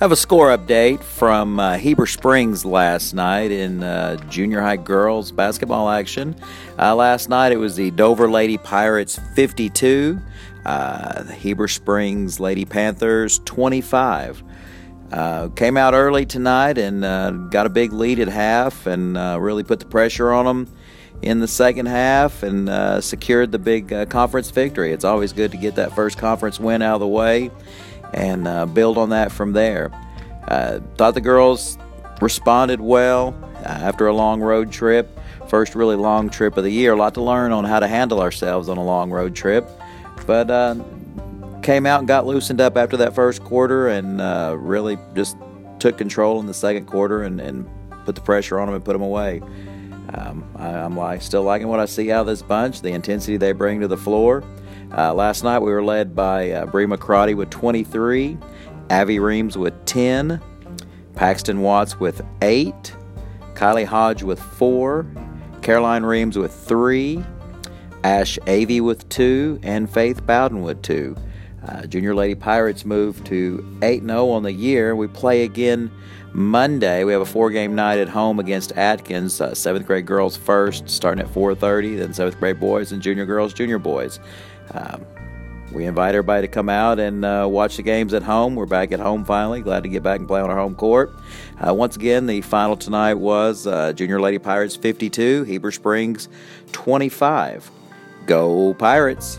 Have a score update from uh, Heber Springs last night in uh, junior high girls basketball action. Uh, last night it was the Dover Lady Pirates 52, uh, the Heber Springs Lady Panthers 25. Uh, came out early tonight and uh, got a big lead at half and really put the pressure on them in the second half and secured the big conference victory. It's always good to get that first conference win out of the way and uh, build on that from there. Uh, thought the girls responded well uh, after a long road trip. First really long trip of the year. A lot to learn on how to handle ourselves on a long road trip. But uh, came out and got loosened up after that first quarter and uh, really just took control in the second quarter and, and, put the pressure on them and put them away. Um, I, am like, still liking what I see out of this bunch, the intensity they bring to the floor. Uh, last night we were led by uh, Bree McCrotty with 23, Avi Reams with 10, Paxton Watts with 8, Kylie Hodge with 4, Caroline Reams with 3, Ash Avey with 2, and Faith Bowden with 2. Uh, Junior Lady Pirates move to 8 0 on the year. We play again Monday. We have a four game night at home against Atkins. Uh, seventh grade girls first, starting at 4.30, then seventh grade boys and junior girls, junior boys. Um, we invite everybody to come out and uh, watch the games at home. We're back at home finally. Glad to get back and play on our home court. Uh, once again, the final tonight was uh, Junior Lady Pirates 52, Heber Springs 25. Go Pirates!